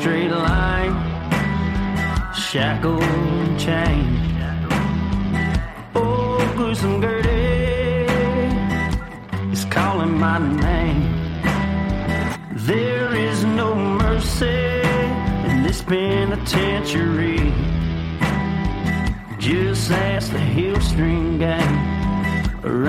Straight line, shackled and chained. Oh, gruesome Gertie is calling my name. There is no mercy in this penitentiary. Just ask the Heel String Gang, or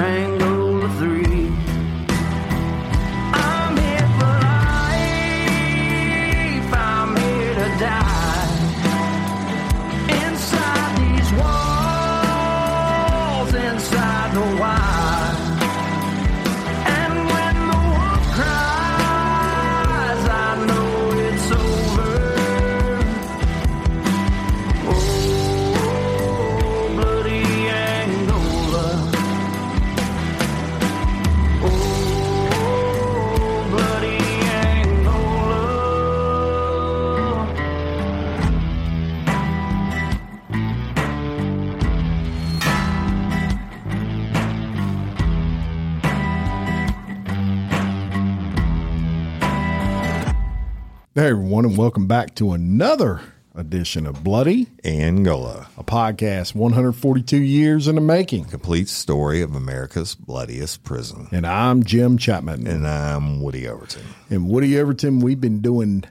Hey, everyone, and welcome back to another edition of Bloody, Angola, a podcast 142 years in the making. complete story of America's bloodiest prison. And I'm Jim Chapman. And I'm Woody Overton. And Woody Overton, we've been doing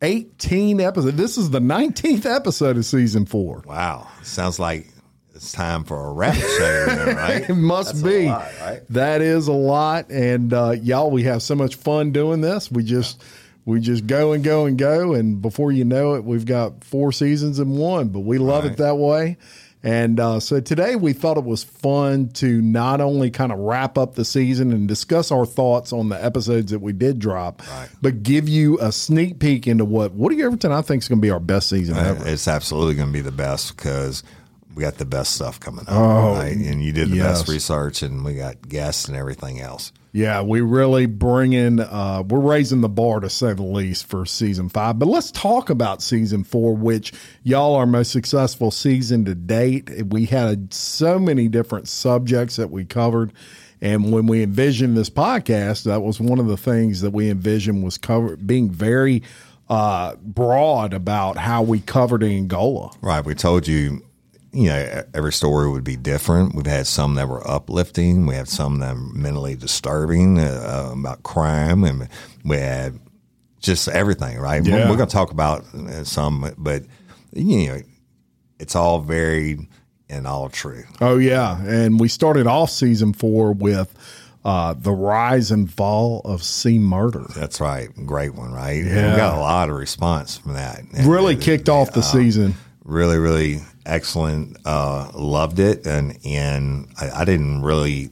18 episodes. This is the 19th episode of season four. Wow, sounds like it's time for a rap show, then, right? It must That's be. lot, right? That is a lot. And uh, y'all, we have so much fun doing this. We just. We just go and go and go, and before you know it, we've got four seasons in one. But we love Right. it that way. And uh, so today we thought it was fun to not only kind of wrap up the season and discuss our thoughts on the episodes that we did drop, Right. but give you a sneak peek into what Woody Overton I think is going to be our best season ever. It's absolutely going to be the best because we got the best stuff coming up, Oh, right? And you did the yes. best research, and we got guests and everything else. Yeah, we really bring in, uh, we're raising the bar to say the least for season five. But let's talk about season four, which y'all our most successful season to date. We had so many different subjects that we covered. And when we envisioned this podcast, that was one of the things that we envisioned was cover being very uh, broad about how we covered Angola. Right. We told you, you know, every story would be different. We've had some that were uplifting. We had some that were mentally disturbing uh, about crime, and we had just everything. Right. Yeah. We're, we're going to talk about uh, some, but you know, it's all varied and all true. Oh yeah, and we started off season four with uh, the rise and fall of C murder. That's right. Great one. Right. Yeah. We got a lot of response from that. Really kicked off the season. really really excellent uh loved it. And and I, I didn't really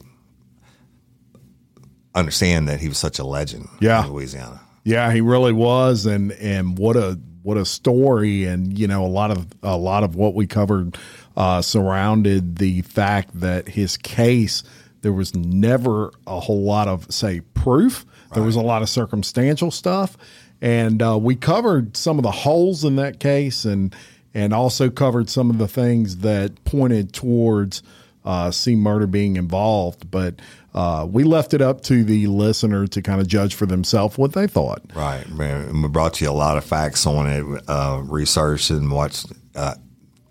understand that he was such a legend Yeah. in louisiana. Yeah, he really was, and and what a what a story, and you know a lot of a lot of what we covered uh, surrounded the fact that his case there was never a whole lot of say proof. There was a lot of circumstantial stuff, and uh, we covered some of the holes in that case, and and also covered some of the things that pointed towards uh, C murder being involved, but uh, we left it up to the listener to kind of judge for themselves what they thought. right man we brought you a lot of facts on it uh researched and watched uh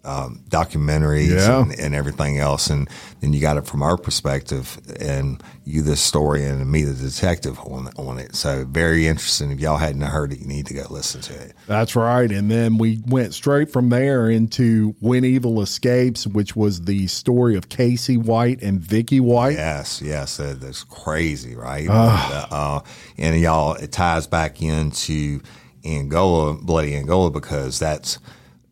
um, documentaries Yeah. and, and everything else, and then you got it from our perspective, and you the historian and me the detective on on it. So very interesting. If y'all hadn't heard it, you need to go listen to it. That's right. And then we went straight from there into When Evil Escapes, which was the story of Casey White and Vicky White. Yes, yes, that, that's crazy, right? Uh, and y'all, it ties back into Angola, bloody Angola, because that's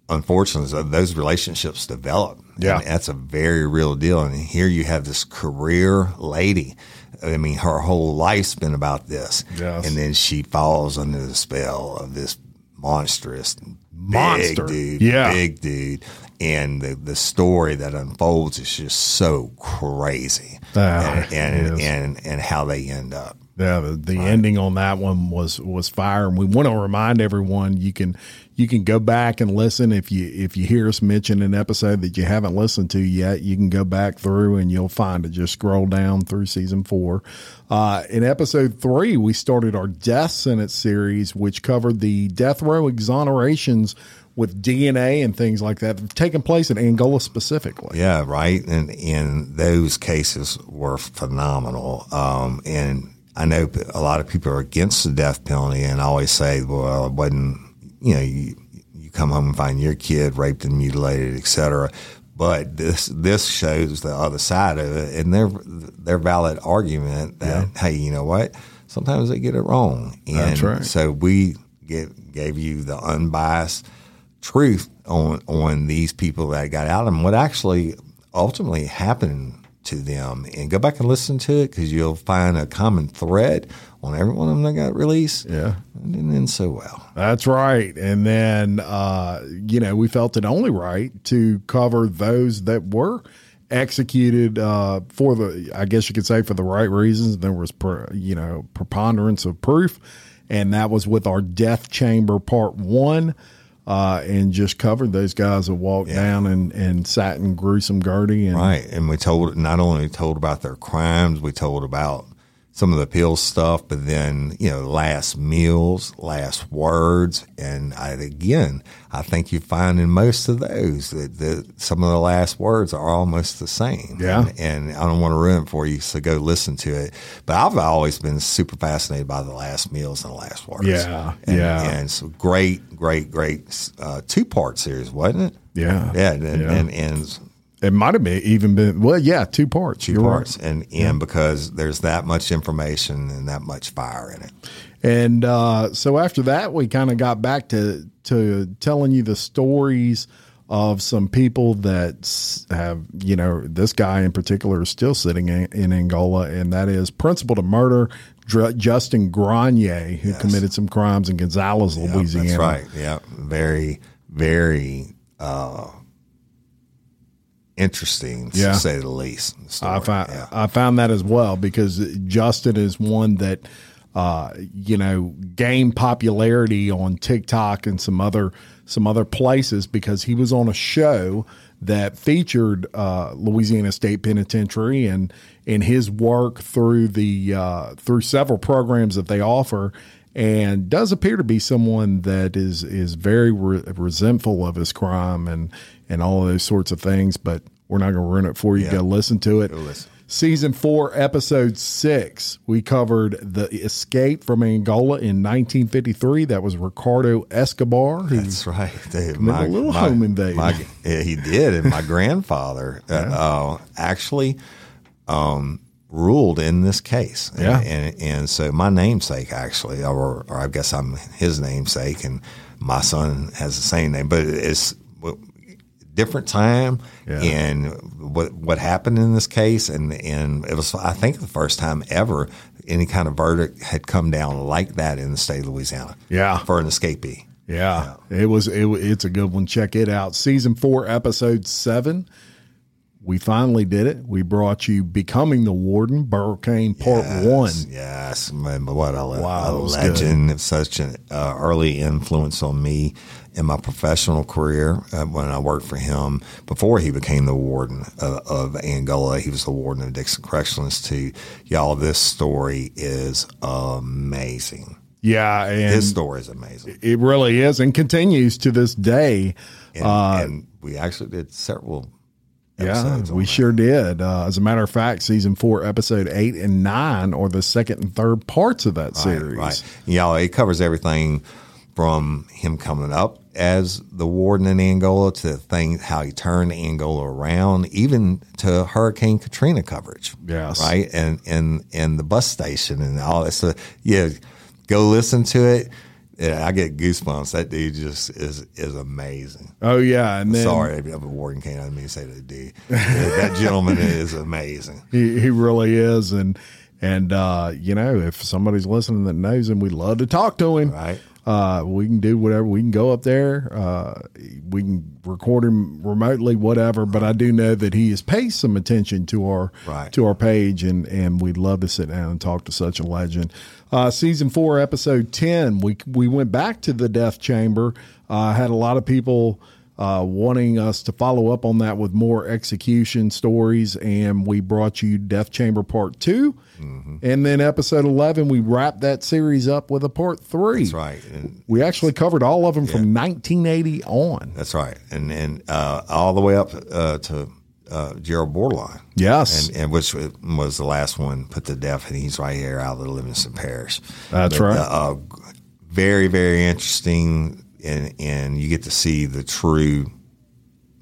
unfortunately those relationships develop. Yeah. And that's a very real deal. And here you have this career lady. I mean, her whole life's been about this, Yes. and then she falls under the spell of this monstrous Monster. big dude, Yeah. big dude, and the the story that unfolds is just so crazy, Ah, and and, and and how they end up. Yeah, the, the ending on that one was was fire, and we want to remind everyone you can you can go back and listen if you if you hear us mention an episode that you haven't listened to yet. You can go back through and you'll find it. Just scroll down through season four. Uh, in episode three, we started our death sentence series, which covered the death row exonerations with DNA and things like that taking place in Angola specifically. Yeah, right. And and those cases were phenomenal. Um, and I know a lot of people are against the death penalty, and always say, well, it wasn't. You know, you you come home and find your kid raped and mutilated, et cetera. But this this shows the other side of it, and their their valid argument that hey, you know what? Sometimes they get it wrong, and That's right. so we get, gave you the unbiased truth on on these people that got out and what actually ultimately happened to them and go back and listen to it because you'll find a common thread on every one of them that got released Yeah. It didn't end so well That's right. And then, uh, you know, we felt it only right to cover those that were executed uh, for the, I guess you could say, for the right reasons. There was, you know, preponderance of proof. And that was with our Death Chamber Part One. Uh, and just covered those guys that walked down and, and sat in gruesome Gertie. And right and we told not only told about their crimes we told about some of the pill stuff but then you know last meals last words and I, again i think you find in most of those that, that some of the last words are almost the same Yeah. and, and i don't want to ruin it for you so go listen to it but i've always been super fascinated by the last meals and the last words Yeah, and, yeah. and it's a great great great uh, two-part series wasn't it Yeah, yeah and, yeah. and, and it might have been even been, well, yeah, two parts. two You're right. parts, and and because there's that much information and that much fire in it. And uh, so after that, we kind of got back to to telling you the stories of some people that have, you know, this guy in particular is still sitting in, in Angola, and that is principal to murder Dr- Justin Grenier, who committed some crimes in Gonzales, Louisiana. That's right. Yeah, very very uh, interesting Yeah. to say the least. the. I found Yeah. I found that as well because Justin is one that uh, you know gained popularity on TikTok and some other some other places because he was on a show that featured uh, Louisiana State Penitentiary and in his work through the uh, through several programs that they offer. And does appear to be someone that is is very re- resentful of his crime and and all of those sorts of things. But we're not going to ruin it for you. Yeah. Go listen to it. listen. Season four, episode six, we covered the escape from Angola in 1953. That was Ricardo Escobar. That's right. Dude, Committed a little home invasion. my- yeah, he did, and my grandfather uh, uh, actually um, ruled in this case. And, Yeah. and and so my namesake actually, or or I guess I'm his namesake, and my son has the same name, but it's a different time Yeah. and what what happened in this case and and it was I think the first time ever any kind of verdict had come down like that in the state of Louisiana. Yeah. For an escapee. Yeah, it was. It, it's a good one. Check it out. Season four, episode seven. We finally did it. We brought you "Becoming the Warden," Burl Cain Part One. Yes, man, what a, Wow, a legend! It's such an uh, early influence on me in my professional career uh, when I worked for him before he became the warden of, of Angola. He was the warden of Dixon Correctional Institute. Y'all, this story is amazing. Yeah, and His story is amazing. it really is, and continues to this day. And, Uh, and we actually did several episodes. on we sure did. Uh, as a matter of fact, season four, episode eight and nine are the second and third parts of that series. Right, right. Yeah, it covers everything from him coming up as the warden in Angola to thing how he turned Angola around, even to Hurricane Katrina coverage. Yes. right, and and and the bus station and all that. So yeah, go listen to it. Yeah, I get goosebumps. That dude just is is amazing. Oh yeah, and then Sorry, I'm a warden can't. I didn't mean to say that dude. that gentleman is amazing. he, he really is, and and uh, you know, if somebody's listening that knows him, we'd love to talk to him. Right. Uh, we can do whatever. We can go up there. Uh, we can record him remotely, whatever. But I do know that he has paid some attention to our Right. to our page, and and we'd love to sit down and talk to such a legend. Uh, season four, episode ten, we we went back to the death chamber. Uh, had a lot of people uh, wanting us to follow up on that with more execution stories, and we brought you Death Chamber Part 2 Mm-hmm. and then episode eleven. We wrapped that series up with a Part Three. That's right. And We actually covered all of them from 1980 on. That's right, and and uh, all the way up uh, to uh, Gerald Bordelon. Yes. and, and which was the last one put to death, and he's right here out of the Livingston Parish. That's right. Uh, very very interesting, and and you get to see the true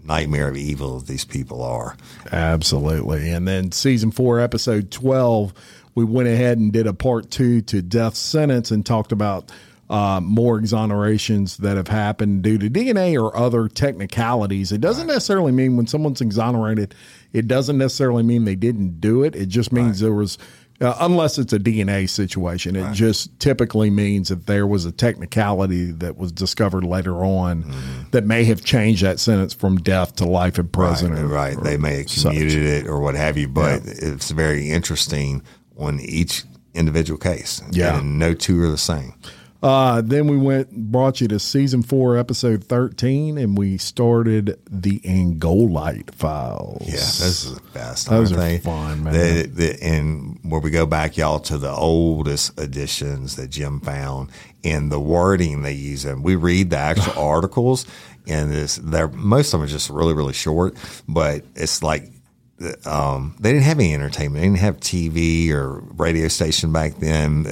nightmare of evil these people are. Absolutely. And then season four, episode 12, we went ahead and did a part two to death sentence and talked about uh, more exonerations that have happened due to DNA or other technicalities. It doesn't necessarily mean when someone's exonerated, it doesn't necessarily mean they didn't do it. It just means there was. Uh, unless it's a DNA situation, it just typically means that there was a technicality that was discovered later on that may have changed that sentence from death to life in prison. right, or- right. or they may have such. commuted it or what have you, but it's very interesting on each individual case. Yeah. and no two are the same. Uh, then we went brought you to season four, episode thirteen, and we started the Angolite files. Yeah, this is the best. Those are they? fun, man. The- the- and where we go back, y'all, to the oldest editions that Jim found and the wording they use, and we read the actual articles, and this, they're most of them are just really, really short, but it's like. Um, they didn't have any entertainment. They didn't have TV or radio station back then.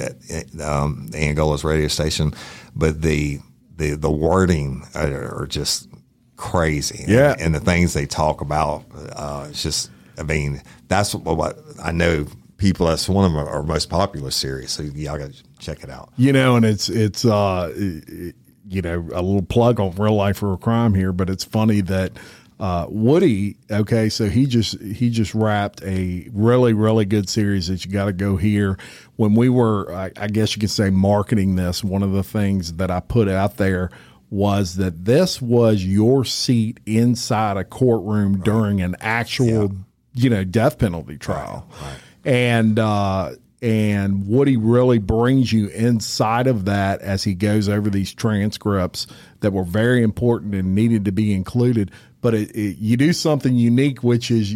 Um, Angola's radio station, but the the the wording are, are just crazy. Yeah. and, and the things they talk about, uh, it's just. I mean, that's what, what I know. People, that's one of our, our most popular series. So y'all got to check it out. you know, and it's it's uh, you know, a little plug on real life or a crime here, but it's funny that uh, Woody. Okay, so he just he just wrapped a really really good series that you got to go hear. When we were, I, I guess you could say, marketing this, one of the things that I put out there was that this was your seat inside a courtroom during an actual, you know, death penalty trial, and. uh and Woody really brings you inside of that as he goes over these transcripts that were very important and needed to be included. But it, it, you do something unique, which is,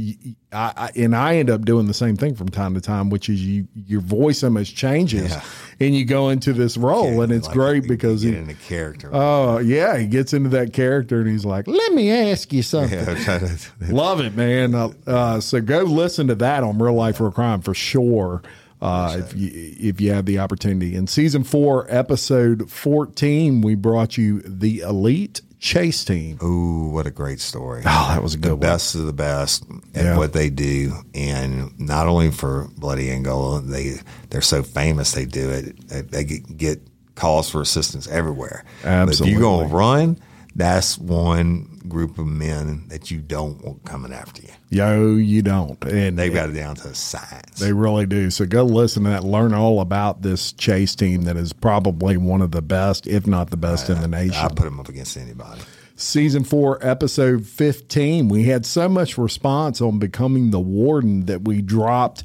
I, I, and I end up doing the same thing from time to time, which is you your voice almost changes, Yeah. and you go into this role, and it's Like, great because get he, into character. oh yeah, he gets into that character, and he's like, "Let me ask you something." yeah, to- Love it, man. Uh, uh, so go listen to that on Real Life or a Crime for sure. Uh, if you if you have the opportunity. In season four, episode fourteen, we brought you the Elite Chase Team. Ooh, what a great story. Oh, that was a the good one. best of the best at Yeah. what they do, and not only for Bloody Angola, they they're so famous. They do it. They, they get, calls for assistance everywhere. But if Absolutely. you're going to run, that's one group of men that you don't want coming after you. Yo, you don't, and They've got it down to science. They really do. So go listen to that. Learn all about this chase team that is probably one of the best, if not the best, in the nation. I put them up against anybody. season four, episode 15. We had so much response on becoming the warden that we dropped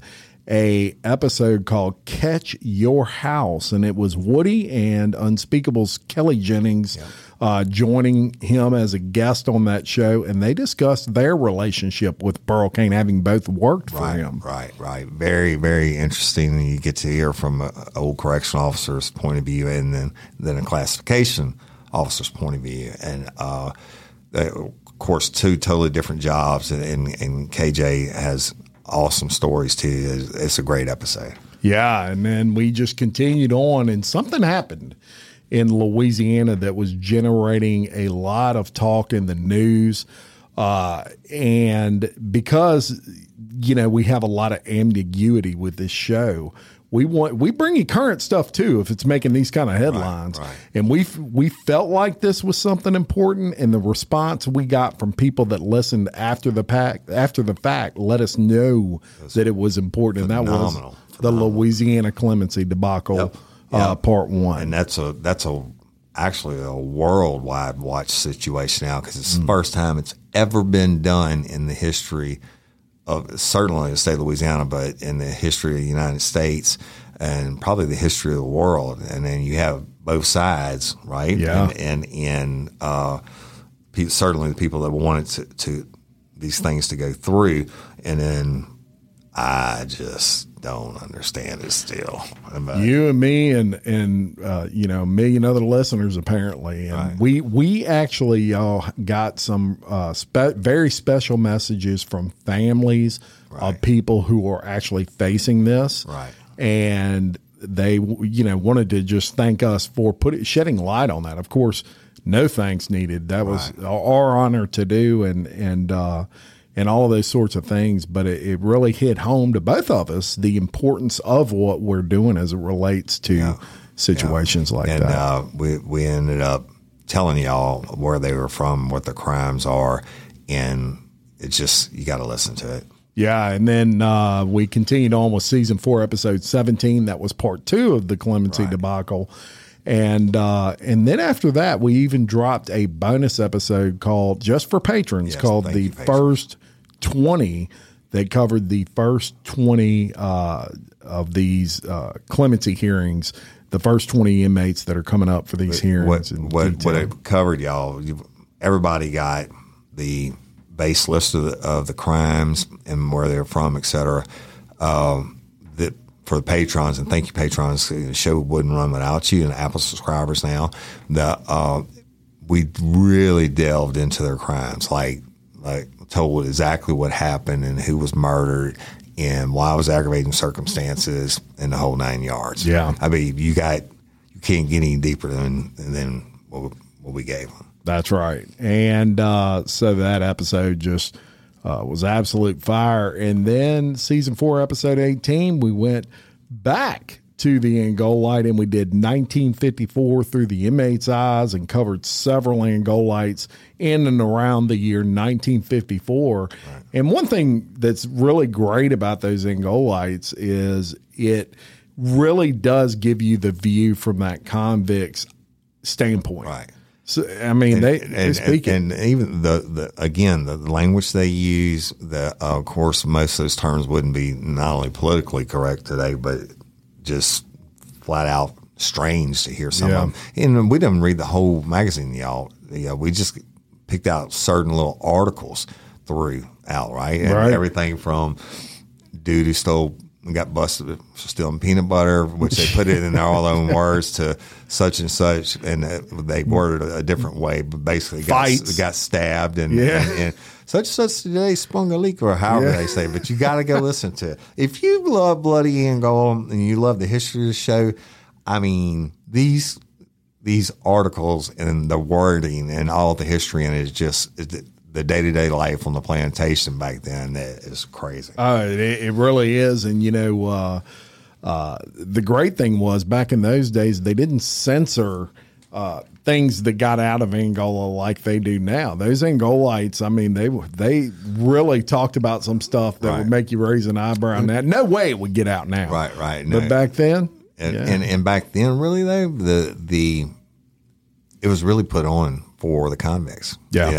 a episode called Catch Your House, and it was Woody and Unspeakable's Kelly Jennings uh, joining him as a guest on that show, and they discussed their relationship with Burl Cain, having both worked for Right, him. right, right. Very, very interesting. You get to hear from an old correction officer's point of view, and then then a classification officer's point of view, and uh, they- of course, two totally different jobs. And, and, and KJ has awesome stories too. It's, it's a great episode. Yeah, and then we just continued on, and something happened in Louisiana that was generating a lot of talk in the news. Uh, and because you know we have a lot of ambiguity with this show, we want we bring you current stuff too if it's making these kind of headlines. right. And we we felt like this was something important, and the response we got from people that listened after the pack after the fact let us know that it was important, and that phenomenal. was the Louisiana clemency debacle, Yep. Uh, part one. and that's a that's a actually a worldwide watch situation now because it's Mm. the first time it's ever been done in the history of certainly the state of Louisiana, but in the history of the United States and probably the history of the world. And then you have both sides, right? Yeah. and and, and uh, certainly the people that wanted to, to these things to go through, and then I just don't understand it still. But- you and me and and uh, you know a million other listeners apparently. And Right. we we actually y'all got some uh, spe- very special messages from families of people who are actually facing this. Right. and they you know wanted to just thank us for putting shedding light on that. Of course no thanks needed. That was our honor to do. And and uh and all of those sorts of things but it, it really hit home to both of us the importance of what we're doing as it relates to situations like and that uh, we we ended up telling y'all where they were from, what the crimes are, and it's just you got to listen to it. Yeah, and then uh, we continued on with season four, episode seventeen. That was part two of the clemency debacle, and uh, and then after that, we even dropped a bonus episode called just for patrons, Yes, called the you, patrons. first twenty. That covered the first twenty uh, of these uh, clemency hearings. The first twenty inmates that are coming up for these hearings. What what what it covered, y'all. Everybody got the base list of the, of the crimes and where they're from, et cetera. Um, that for the patrons and thank you patrons. The show wouldn't run without you and Apple subscribers now. The uh, we really delved into their crimes, like like told exactly what happened and who was murdered and why it was aggravating circumstances and the whole nine yards. Yeah. I mean, you got you can't get any deeper than than what, we- what we gave them. That's right. And uh, so that episode just uh, was absolute fire. And then season four, episode 18, we went back to the Angolite and we did 1954 through the inmate's eyes and covered several Angolites in and around the year 1954. And one thing that's really great about those Angolites is it really does give you the view from that convict's standpoint. Right. So I mean, they, they and, speak and, and even the, the again the language they use the uh, of course most of those terms wouldn't be not only politically correct today but just flat out strange to hear some Yeah. of them and we didn't read the whole magazine y'all yeah we just picked out certain little articles throughout right and Right. everything from dude who stole got busted for stealing peanut butter, which they put it in their all own words to such and such, and they worded it a different way, but basically got, got stabbed and, Yeah. and, and such and such today sprung a leak or however Yeah. they say. But you got to go listen to it. If you love Bloody Angola and you love the history of the show, I mean these these articles and the wording and all the history and it is just the- day to day life on the plantation back then. That is crazy. Uh, it, it really is, and you know, uh, uh, the great thing was back in those days they didn't censor uh, things that got out of Angola like they do now. Those Angolites, I mean, they they really talked about some stuff that Right. would make you raise an eyebrow. And that no way it would get out now. Right, right. But back then, And, yeah. and and back then, really though, the the it was really put on for the convicts. Yeah. You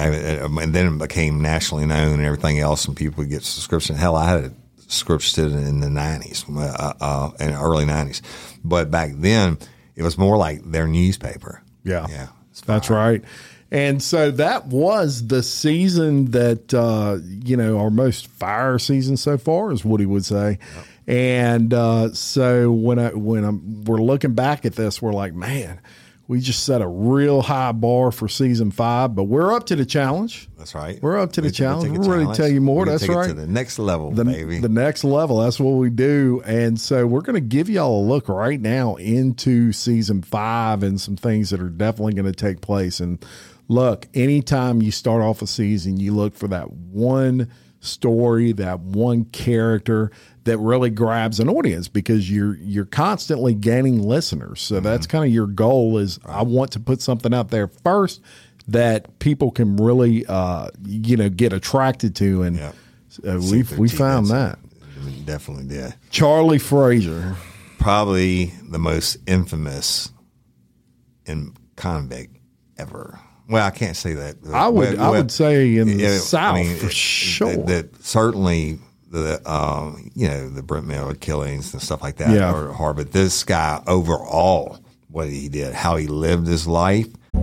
know, and- then it became nationally known and everything else, and people would get subscription. Hell, I had a scripted in the nineties, uh, uh, in the early nineties. But back then, it was more like their newspaper. Yeah. yeah, That's right. And so that was the season that uh, you know our most fire season so far, is what he would say. And uh, so when I when I'm, we're looking back at this, we're like, man, we just set a real high bar for season five, but we're up to the challenge. That's right. We're up to the We- we challenge. We're ready to tell you more. That's right. to the next level, the, baby. the next level. That's what we do. And so we're going to give y'all a look right now into season five and some things that are definitely going to take place. And look, anytime you start off a season, you look for that one story, that one character that really grabs an audience because you're you're constantly gaining listeners. So that's kind of your goal is I want to put something out there first that people can really uh you know get attracted to and Yeah. uh, we we found that. Definitely did. Charlie Frazier, Probably the most infamous in convict ever. Well, I can't say that. I would- I would say in the South for it- sure. That, that certainly the um, you know the Brent Miller killings and stuff like that Yeah. are hard. But this guy overall, what he did, how he lived his life.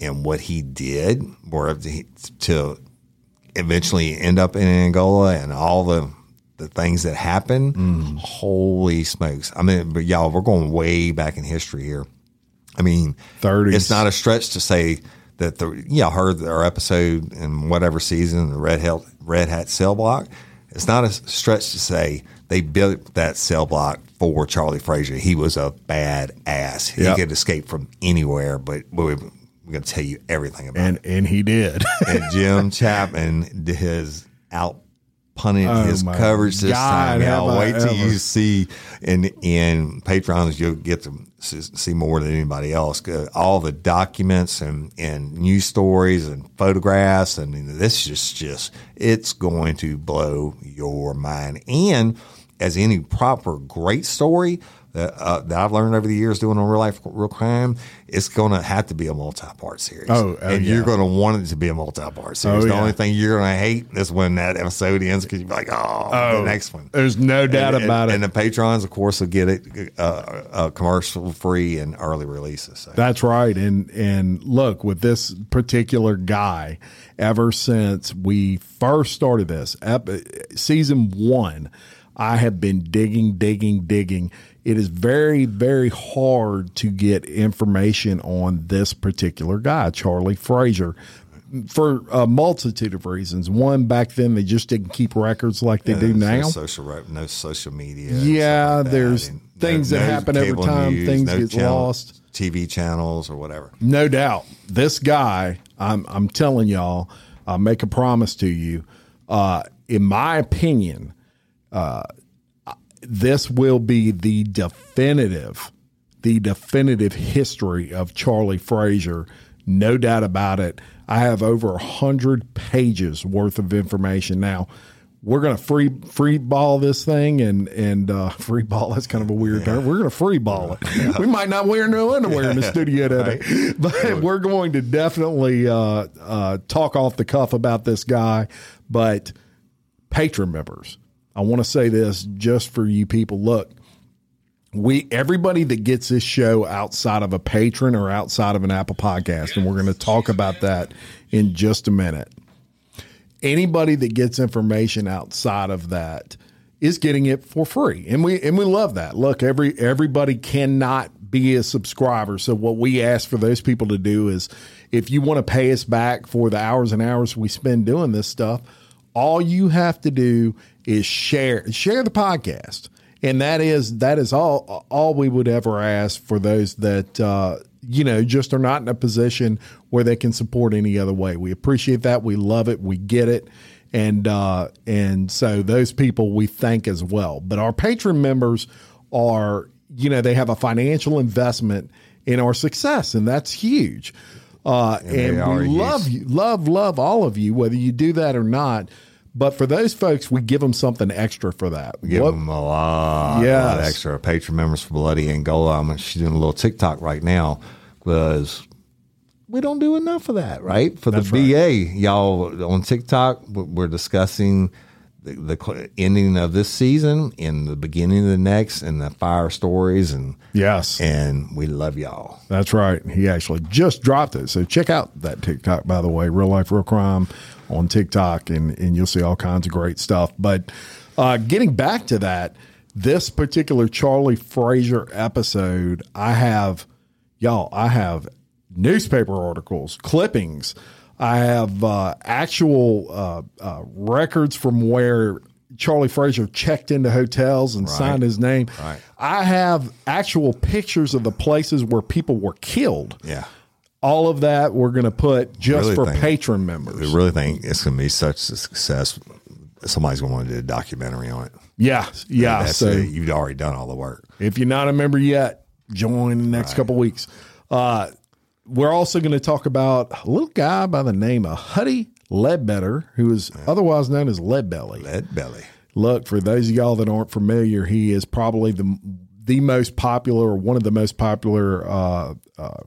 And what he did or to eventually end up in Angola and all the the things that happened. Mm. Holy smokes! I mean, but y'all, we're going way back in history here. I mean, 30s. It's not a stretch to say that the yeah, I heard our episode in whatever season, the Red Hat Red Hat cell block. It's not a stretch to say they built that cell block for Charlie Frazier. He was a bad ass. He Yep. could escape from anywhere, but we're going to tell you everything about And it. and he did. And Jim Chapman his out punting Oh, his coverage this God, time. Y'all wait till you see in in Patreons you'll get to see more than anybody else. All the documents and and news stories and photographs and this is just it's going to blow your mind. And as any proper great story that, uh, that I've learned over the years doing a real life real crime, it's going to have to be a multi part series. Oh, oh, and yeah. you're going to want it to be a multi part series. Oh, the yeah. only thing you're going to hate is when that episode ends because you're like, oh, the next one. There's no doubt And- about and, it. And the patrons, of course, will get it uh, uh, commercial free and early releases. So. That's right. And and look, with this particular guy, ever since we first started this, ep- season one, I have been digging, digging, digging. It is very, very hard to get information on this particular guy, Charlie Frazier. For a multitude of reasons. One, back then they just didn't keep records like they do now. No social, no social media. Yeah, like there's things that happen every time, things get channel- lost. TV channels or whatever. No doubt. This guy, I'm I'm telling y'all, I'll make a promise to you. Uh, in my opinion, uh, this will be the definitive, the definitive history of Charlie Frazier. No doubt about it. I have over a hundred pages worth of information now. We're gonna free free ball this thing and and uh, free ball. That's kind of a weird term. We're gonna free ball it. We might not wear no underwear in the studio today, but we're going to definitely uh, uh, talk off the cuff about this guy. But patron members, I want to say this just for you people. Look, we everybody that gets this show outside of a patron or outside of an Apple podcast, and we're going to talk about that in just a minute. Anybody that gets information outside of that is getting it for free, and we and we love that. Look, every everybody cannot be a subscriber, so what we ask for those people to do is, if you want to pay us back for the hours and hours we spend doing this stuff, all you have to do is share share the podcast and that is that is all all we would ever ask for those that uh, you know just are not in a position where they can support any other way. We appreciate that. We love it. We get it. and uh, and so those people we thank as well. But our patron members are, you know, they have a financial investment in our success, and that's huge. Uh, they and we love you, love, love all of you, whether you do that or not. But for those folks, we give them something extra for that. Give What- them a lot, Yes. lot extra. Patron members for Bloody Angola. I'm, she's doing a little TikTok right now because we don't do enough of that, right? For the That's right. VA, y'all on TikTok, we're discussing the, the ending of this season and the beginning of the next, and the fire stories, and yes, and we love y'all. That's right. He actually just dropped it. So check out that TikTok, by the way, Real Life Real Crime on TikTok, and, and you'll see all kinds of great stuff. But uh, getting back to that, this particular Charlie Frazier episode, I have, y'all, I have newspaper articles, clippings. I have uh, actual uh, uh, records from where Charlie Frazier checked into hotels and signed his name. Right. I have actual pictures of the places where people were killed. Yeah. All of that we're going to put just Really for think- patron members. really think it's going to be such a success. Somebody's going to want to do a documentary on it. Yeah, yeah. So it. You've already done all the work. if you're not a member yet, join in the next couple weeks. Uh, we're also going to talk about a little guy by the name of Huddie Ledbetter, who is otherwise known as Leadbelly. Lead belly. Look, for those of y'all that aren't familiar, he is probably the the most popular or one of the most popular uh, uh,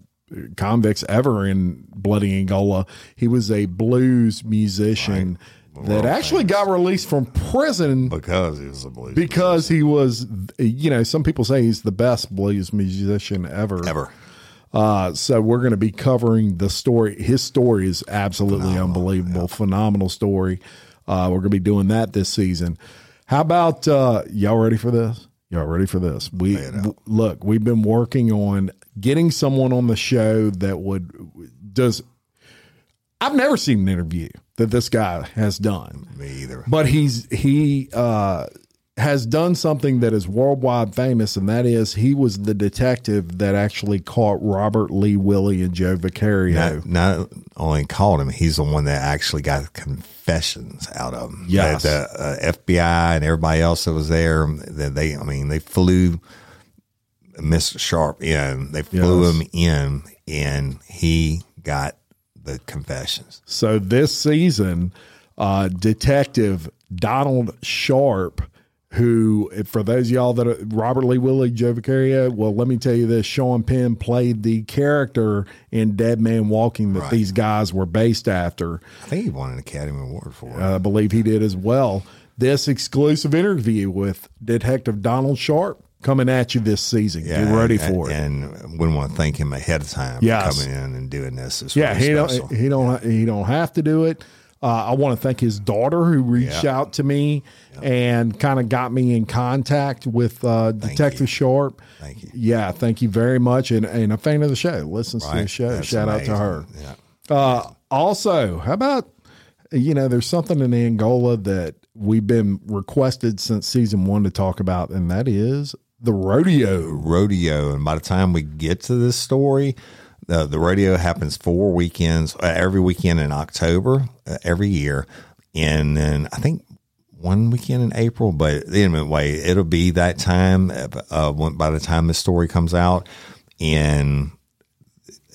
convicts ever in Bloody Angola. He was a blues musician that World actually got released from prison Because he was a blues because he was, you know, some people say he's the best blues musician ever. ever. Uh, so we're going to be covering the story. His story is absolutely unbelievable, phenomenal story. Uh, we're going to be doing that this season. How about uh, y'all ready for this? Y'all ready for this? We w- look. We've been working on getting someone on the show that would does. I've never seen an interview that this guy has done Me either. but he's he uh has done something that is worldwide famous, and that is he was the detective that actually caught Robert Lee Willie and Joe Vaccaro. Not, not only called him, he's the one that actually got confessions out of him. Yes. The, the, uh, FBI and everybody else that was there, that they, I mean, they flew Mr. Sharp in. They flew Yes. him in, and he got the confessions. So this season, uh, Detective Donald Sharp, who, for those of y'all that are Robert Lee Willie, Joe Vaccaro, well, let me tell you this: Sean Penn played the character in Dead Man Walking that Right. these guys were based after. I think he won an Academy Award for it. I believe he did as well. This exclusive interview with Detective Donald Sharp coming at you this season. Get ready and- for it. And we want to thank him ahead of time Yes. for coming in and doing this. It's yeah, really he special. don't he don't he don't have to do it. Uh, I want to thank his daughter who reached Yeah. out to me and kind of got me in contact with uh, Detective you. Sharp. Thank you. Yeah, thank you very much. And, and a fan of the show, listens to the show. That's Shout out to her. Yeah. Uh, also, how about you know, there's something in Angola that we've been requested since season one to talk about, and that is the rodeo. rodeo. And by the time we get to this story, the, the rodeo happens four weekends, uh, every weekend in October, uh, every year. And then I think one weekend in April, but anyway, it'll be that time uh, uh, when, by the time this story comes out. And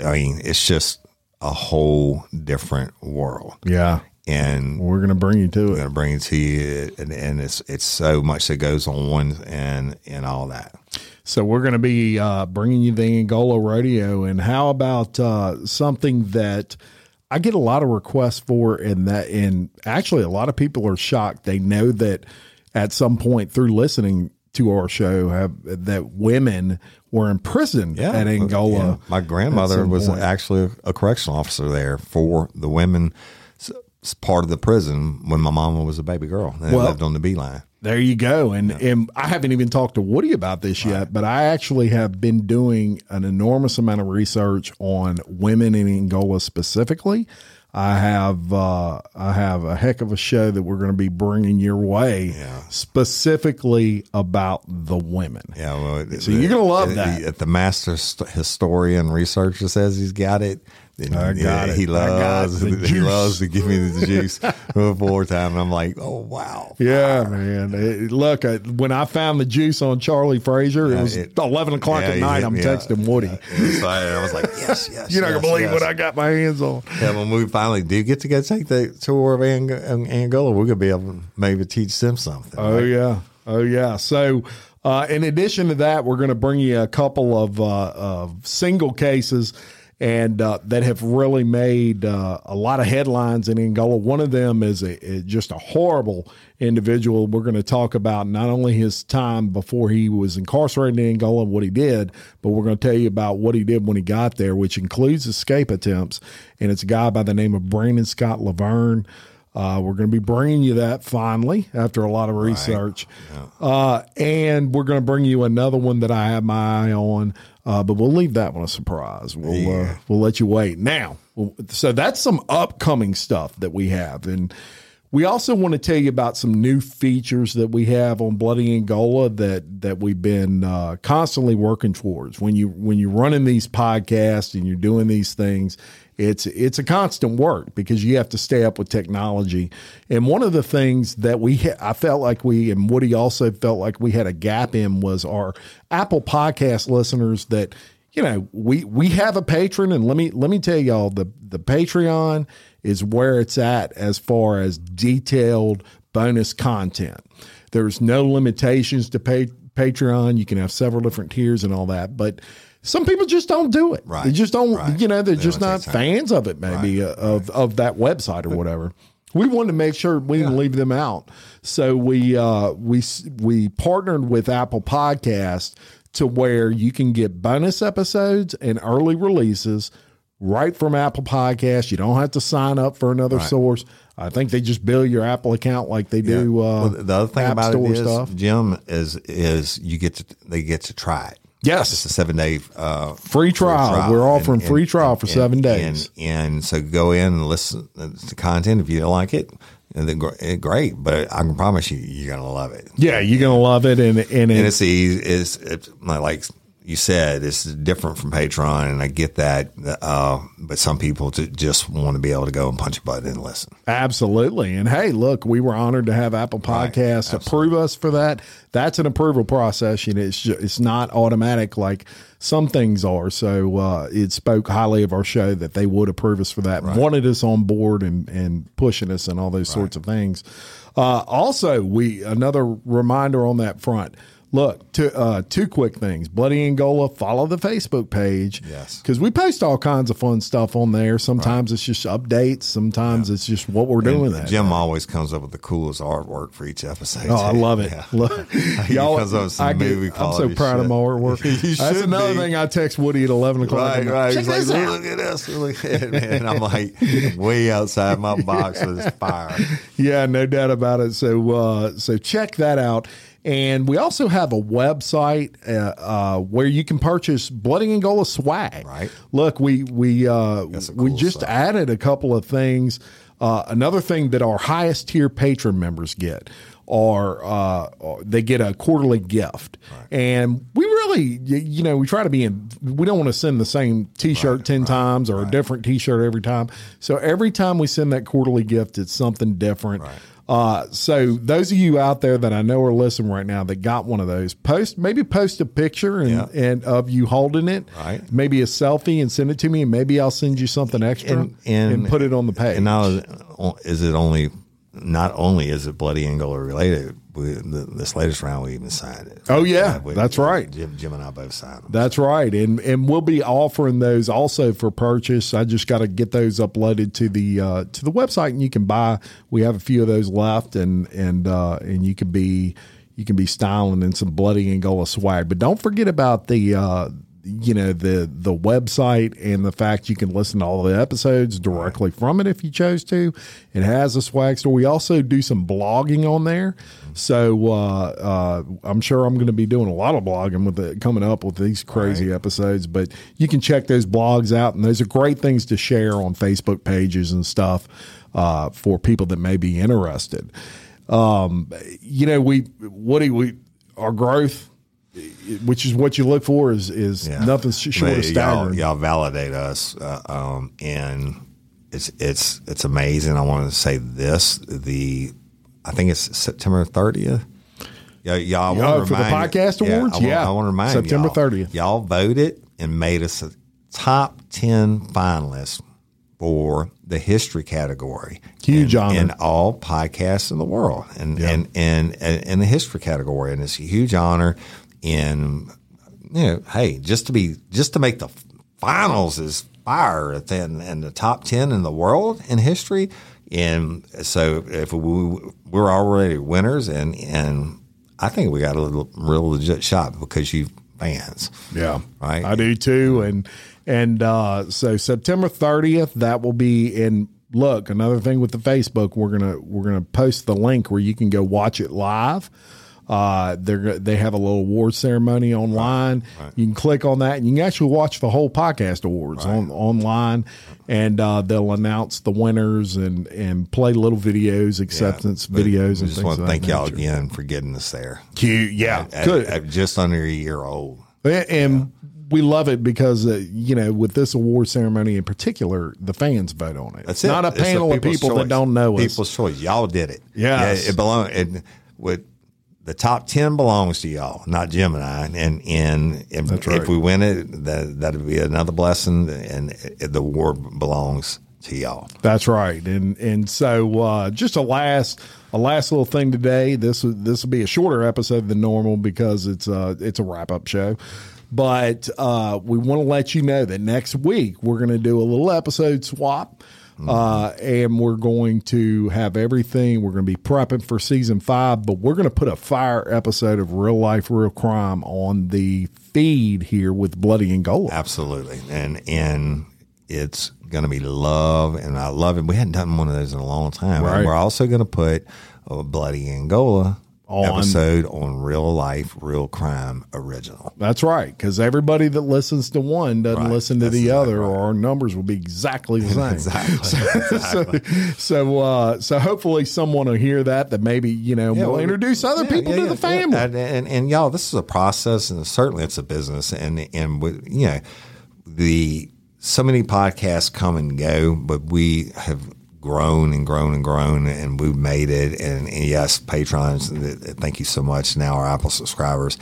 I mean, it's just a whole different world. Yeah, And we're gonna bring you to it. we're going to bring it to you, and, and it's it's so much that goes on, and and all that. So we're going to be uh, bringing you the Angola rodeo, and how about uh, something that I get a lot of requests for, and that, and actually a lot of people are shocked. They know that at some point through listening to our show, have that women were in prison at Angola. Yeah. My grandmother was point. actually a correctional officer there for the women part of the prison when my mama was a baby girl. and Well- lived on the B-Line. There you go. And and I haven't even talked to Woody about this yet, but I actually have been doing an enormous amount of research on women in Angola specifically. I have uh, I have a heck of a show that we're going to be bringing your way specifically about the women. Yeah, well, So you're gonna love that. If the master historian researcher says he's got it, And, I got it. He loves he juice. loves to give me the juice before time. And I'm like, oh wow, Yeah, man. It- look, I, when I found the juice on Charlie Frazier, it was it- eleven o'clock Yeah, at night. I'm texting up. Woody. I was like, yes, yes. You're not gonna believe yes. what I got my hands on. Yeah, when we finally do get to go take the tour of Ang- Angola, we're gonna be able to maybe teach them something. Oh yeah, oh yeah. So, uh, in addition to that, we're going to bring you a couple of, uh, of single cases. And uh, that have really made uh, a lot of headlines in Angola. One of them is a, just a horrible individual. We're going to talk about not only his time before he was incarcerated in Angola and what he did, but we're going to tell you about what he did when he got there, which includes escape attempts. And it's a guy by the name of Brandon Scott Lavergne. Uh, we're going to be bringing you that finally after a lot of research. Uh, and we're going to bring you another one that I have my eye on, uh, but we'll leave that one a surprise. We'll uh, we'll let you wait. Now, so that's some upcoming stuff that we have, and we also want to tell you about some new features that we have on Bloody Angola that that we've been uh, constantly working towards. When you when you're running these podcasts and you're doing these things, it's it's a constant work because you have to stay up with technology. And one of the things that we I felt like we and Woody also felt like we had a gap in was our Apple Podcast listeners that you know we we have a patron and let me let me tell y'all the the Patreon is where it's at as far as detailed bonus content. There's no limitations to pay Patreon. You can have several different tiers and all that, but some people just don't do it. Right. They just don't, Right. you know, they're They just not fans of it, maybe uh, of of that website or whatever. We wanted to make sure we didn't leave them out, so we uh, we we partnered with Apple Podcast to where you can get bonus episodes and early releases right from Apple Podcast. You don't have to sign up for another source. I think they just bill your Apple account like they do. Uh, Well, the other thing App about Store it is, stuff. Jim, is is you get to they get to try it. Yes. it's a seven day uh, Free trial. We're offering free trial for seven days. and, so go in and listen to the content. If you don't like it, and then eh, great. But I can promise you, you're gonna love it. yeah, you're gonna love it, and and, And it's easy. It's, it's like you said, it's different from Patreon, and I get that. Uh, but some people just want to be able to go and punch a button and listen. Absolutely. And hey, look, we were honored to have Apple Podcasts approve us for that. That's an approval process. You know, it's ju- it's not automatic like some things are. So uh, it spoke highly of our show that they would approve us for that. Wanted us on board and and pushing us and all those sorts of things. Uh, also, we another reminder on that front. Look, two, uh, two quick things. Bloody Angola, follow the Facebook page. Yes. Because we post all kinds of fun stuff on there. Sometimes it's just updates. Sometimes it's just what we're doing. That Jim always comes up with the coolest artwork for each episode. Oh, I love it. Yeah. Love- He comes up with some I get- movie I'm so proud of my artwork. That's another be. thing I text Woody at 11 o'clock. Right, right. Check He's like, out. look at this. Look at it, man. And I'm like way outside my box with this fire. Yeah, no doubt about it. So, uh, so check that out. And we also have a website uh, uh, where you can purchase Bloody Angola swag. Right. Look, we we uh, some we just stuff. added a couple of things. Uh, another thing that our highest tier patron members get are uh, they get a quarterly gift, and we really you know we try to be in. We don't want to send the same T-shirt ten times or a different T-shirt every time. So every time we send that quarterly gift, it's something different. Uh, so those of you out there that I know are listening right now that got one of those, post maybe post a picture and, Yeah. and of you holding it, Right. Maybe a selfie and send it to me, and maybe I'll send you something extra and, put it on the page. And now, is it only? Not only is it Bloody Angola related, we, the, this latest round we even signed it. Oh, yeah. we- That's right. Jim, Jim and I both signed them. That's right, and and we'll be offering those also for purchase. I just got to get those uploaded to the uh, to the website, and you can buy. We have a few of those left, and and uh, and you can be you can be styling in some bloody Angola swag. But don't forget about the uh, you know the the website and the fact you can listen to all the episodes directly from it if you chose to. It has a swag store. We also do some blogging on there, so uh, uh, I'm sure I'm going to be doing a lot of blogging with it coming up with these crazy episodes. But you can check those blogs out, and those are great things to share on Facebook pages and stuff uh, for people that may be interested. Um, you know, we Woody, we our growth which is what you look for is is Yeah. nothing short of staggering. Y'all, y'all validate us, uh, um, and it's it's it's amazing. I want to say this: the I think it's September thirtieth. Yeah, y'all Yeah, to for the podcast yeah, awards? I Yeah. I want to remind September y'all, 30th. Y'all voted and made us a top ten finalists for the history category. Huge in, honor. in all podcasts in the world, and and and and in the history category, and it's a huge honor. In you know, hey, just to be just to make the finals is fire the, and the top ten in the world in history. And so, if we we're already winners, and and I think we got a little, real legit shot because you fans. Yeah, Right. I do too, and and uh, so September thirtieth, that will be in. Look, another thing with the Facebook, we're gonna we're gonna post the link where you can go watch it live. Uh, they're they have a little award ceremony online. You can click on that, and you can actually watch the whole podcast awards on online, and uh, they'll announce the winners and and play little videos, acceptance But videos, and just want to thank y'all nature. again for getting us there. Cute, yeah, At- good. at just under a year old. And we love it because, uh, you know, with this award ceremony in particular, the fans vote on it. That's it's it. not a It's panel of people's people that don't know us. People's choice. Y'all did it. Yes. Yeah, it belong. It, with the top ten belongs to y'all, not Jim and I. And and, and That's if we win it, that that'd be another blessing. And the award belongs to y'all. That's right. And and so uh, just a last a last little thing today. This will- this will be a shorter episode than normal because it's a it's a wrap up show. But uh, we want to let you know that next week we're going to do a little episode swap. Uh, and we're going to have everything. We're going to be prepping for season five, but we're going to put a fire episode of real life, real crime on the feed here with Bloody Angola. Absolutely. And and it's going to be love, and I love it. We hadn't done one of those in a long time. Right. And we're also going to put a Bloody Angola On- episode on real life, real crime original. That's right, because everybody that listens to one doesn't Right. listen to That's the exactly other, right. or our numbers will be exactly the same. Exactly. exactly. So, uh, so hopefully, someone will hear that. That maybe you know Yeah, we'll well, introduce other yeah, people yeah, to the family. And, and and y'all, this is a process, and certainly it's a business, and and with, you know the so many podcasts come and go, but we have grown and grown and grown, and we've made it. And, and yes, patrons, th- th- thank you so much. Now our Apple subscribers,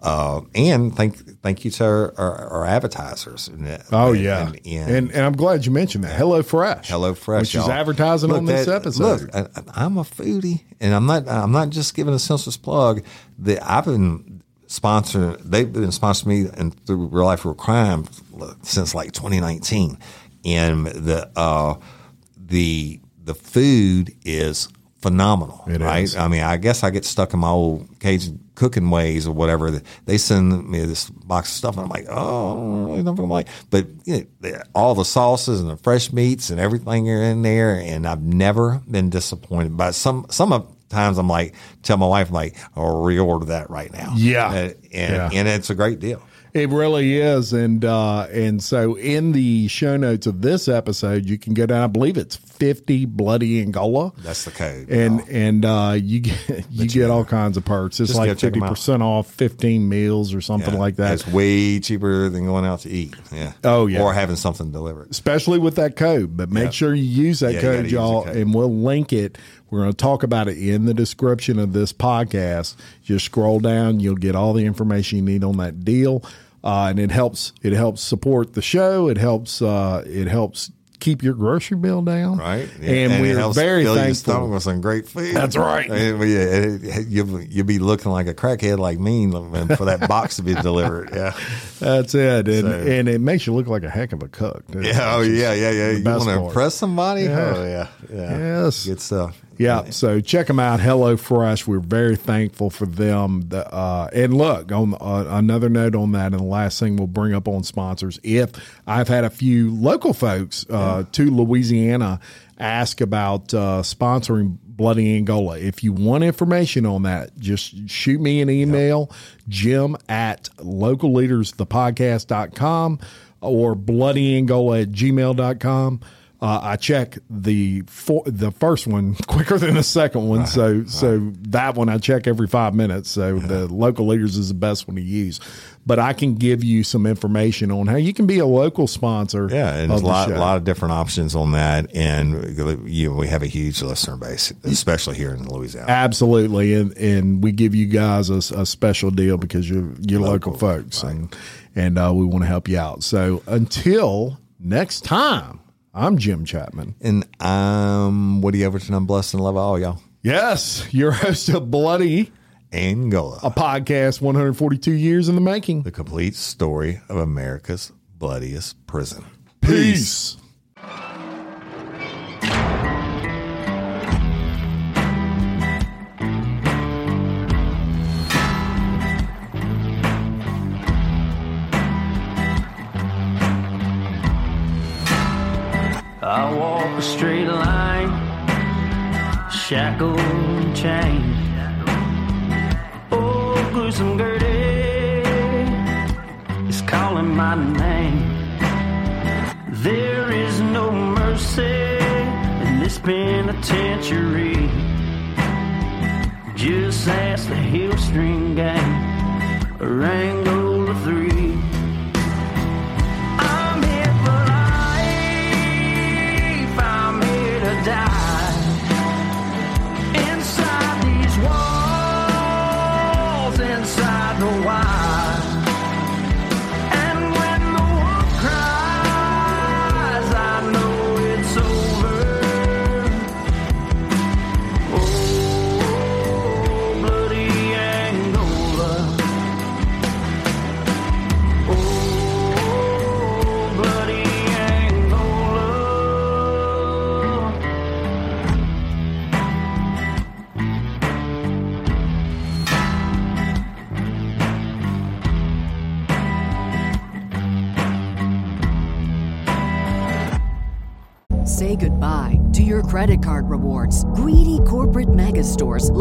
uh, and thank thank you to our, our, our advertisers. Oh and- yeah, and, and, and, and I'm glad you mentioned that. Hello Fresh, Hello Fresh, which is y'all. advertising Look, on this that- episode. Look, I, I'm a foodie, and I'm not. I'm not just giving a senseless plug. That I've been sponsoring. They've been sponsoring me and through Real Life Real Crime since like 2019, and the uh, the the food is phenomenal. It right? is. I mean, I guess I get stuck in my old Cajun cooking ways or whatever. They send me this box of stuff, and I'm like, oh, I don't really know what I'm like. But you know, all the sauces and the fresh meats and everything are in there, and I've never been disappointed. But some some of times I'm like, tell my wife, I'm like, I'll reorder that right now. Yeah. Uh, and Yeah. and it's a great deal. It really is, and uh, and so in the show notes of this episode, you can go down. I believe it's fifty bloody Angola. That's the code. and and uh, you get you get all kinds of perks. It's Just like fifty percent off fifteen meals or something Yeah. like that. It's way cheaper than going out to eat. Yeah. Oh, yeah. Or having something delivered. especially with that code. But make Yeah. sure you use that Yeah, code, y'all, code. and we'll link it. We're going to talk about it in the description of this podcast. Just scroll down; you'll get all the information you need on that deal, uh, and it helps. It helps support the show. It helps. Uh, it helps keep your grocery bill down. Right. and, it we're helps very fill your stomach thankful. with some great food. That's right. And, yeah, you'll, you'll be looking like a crackhead like me for that box to be delivered. Yeah. That's it, and So- and it makes you look like a heck of a cook. too, Yeah. Oh, yeah. Yeah. Yeah. You want to impress somebody? Yeah. Oh, yeah. Yeah. Yes. Good stuff. Yeah, so check them out. Hello Fresh. We're very thankful for them. The, uh, and look, on uh, another note on that, and the last thing we'll bring up on sponsors. If I've had a few local folks uh, to Louisiana ask about uh, sponsoring Bloody Angola. If you want information on that, just shoot me an email, jim at localleadersthepodcast.com or bloodyangola at gmail.com. uh, I check the for, the first one quicker than the second one. so so that one I check every five minutes. So the local leaders is the best one to use. But I can give you some information on how you can be a local sponsor. Yeah, and there's a lot, lot of different options on that, and you know, we have a huge listener base, especially here in Louisiana. Absolutely, and and we give you guys a, a special deal because you're you're local, Local, folks, and and uh, we want to help you out. So until next time, I'm Jim Chapman. And I'm Woody Overton. I'm blessed and love all y'all. Yes, your host of Bloody, Angola, a podcast 142 years in the making. the complete story of America's bloodiest prison. Peace. I walk a straight line, shackled and chained. Oh, gruesome Gertie is calling my name. There is no mercy in this penitentiary. Just ask the Heel String Gang, or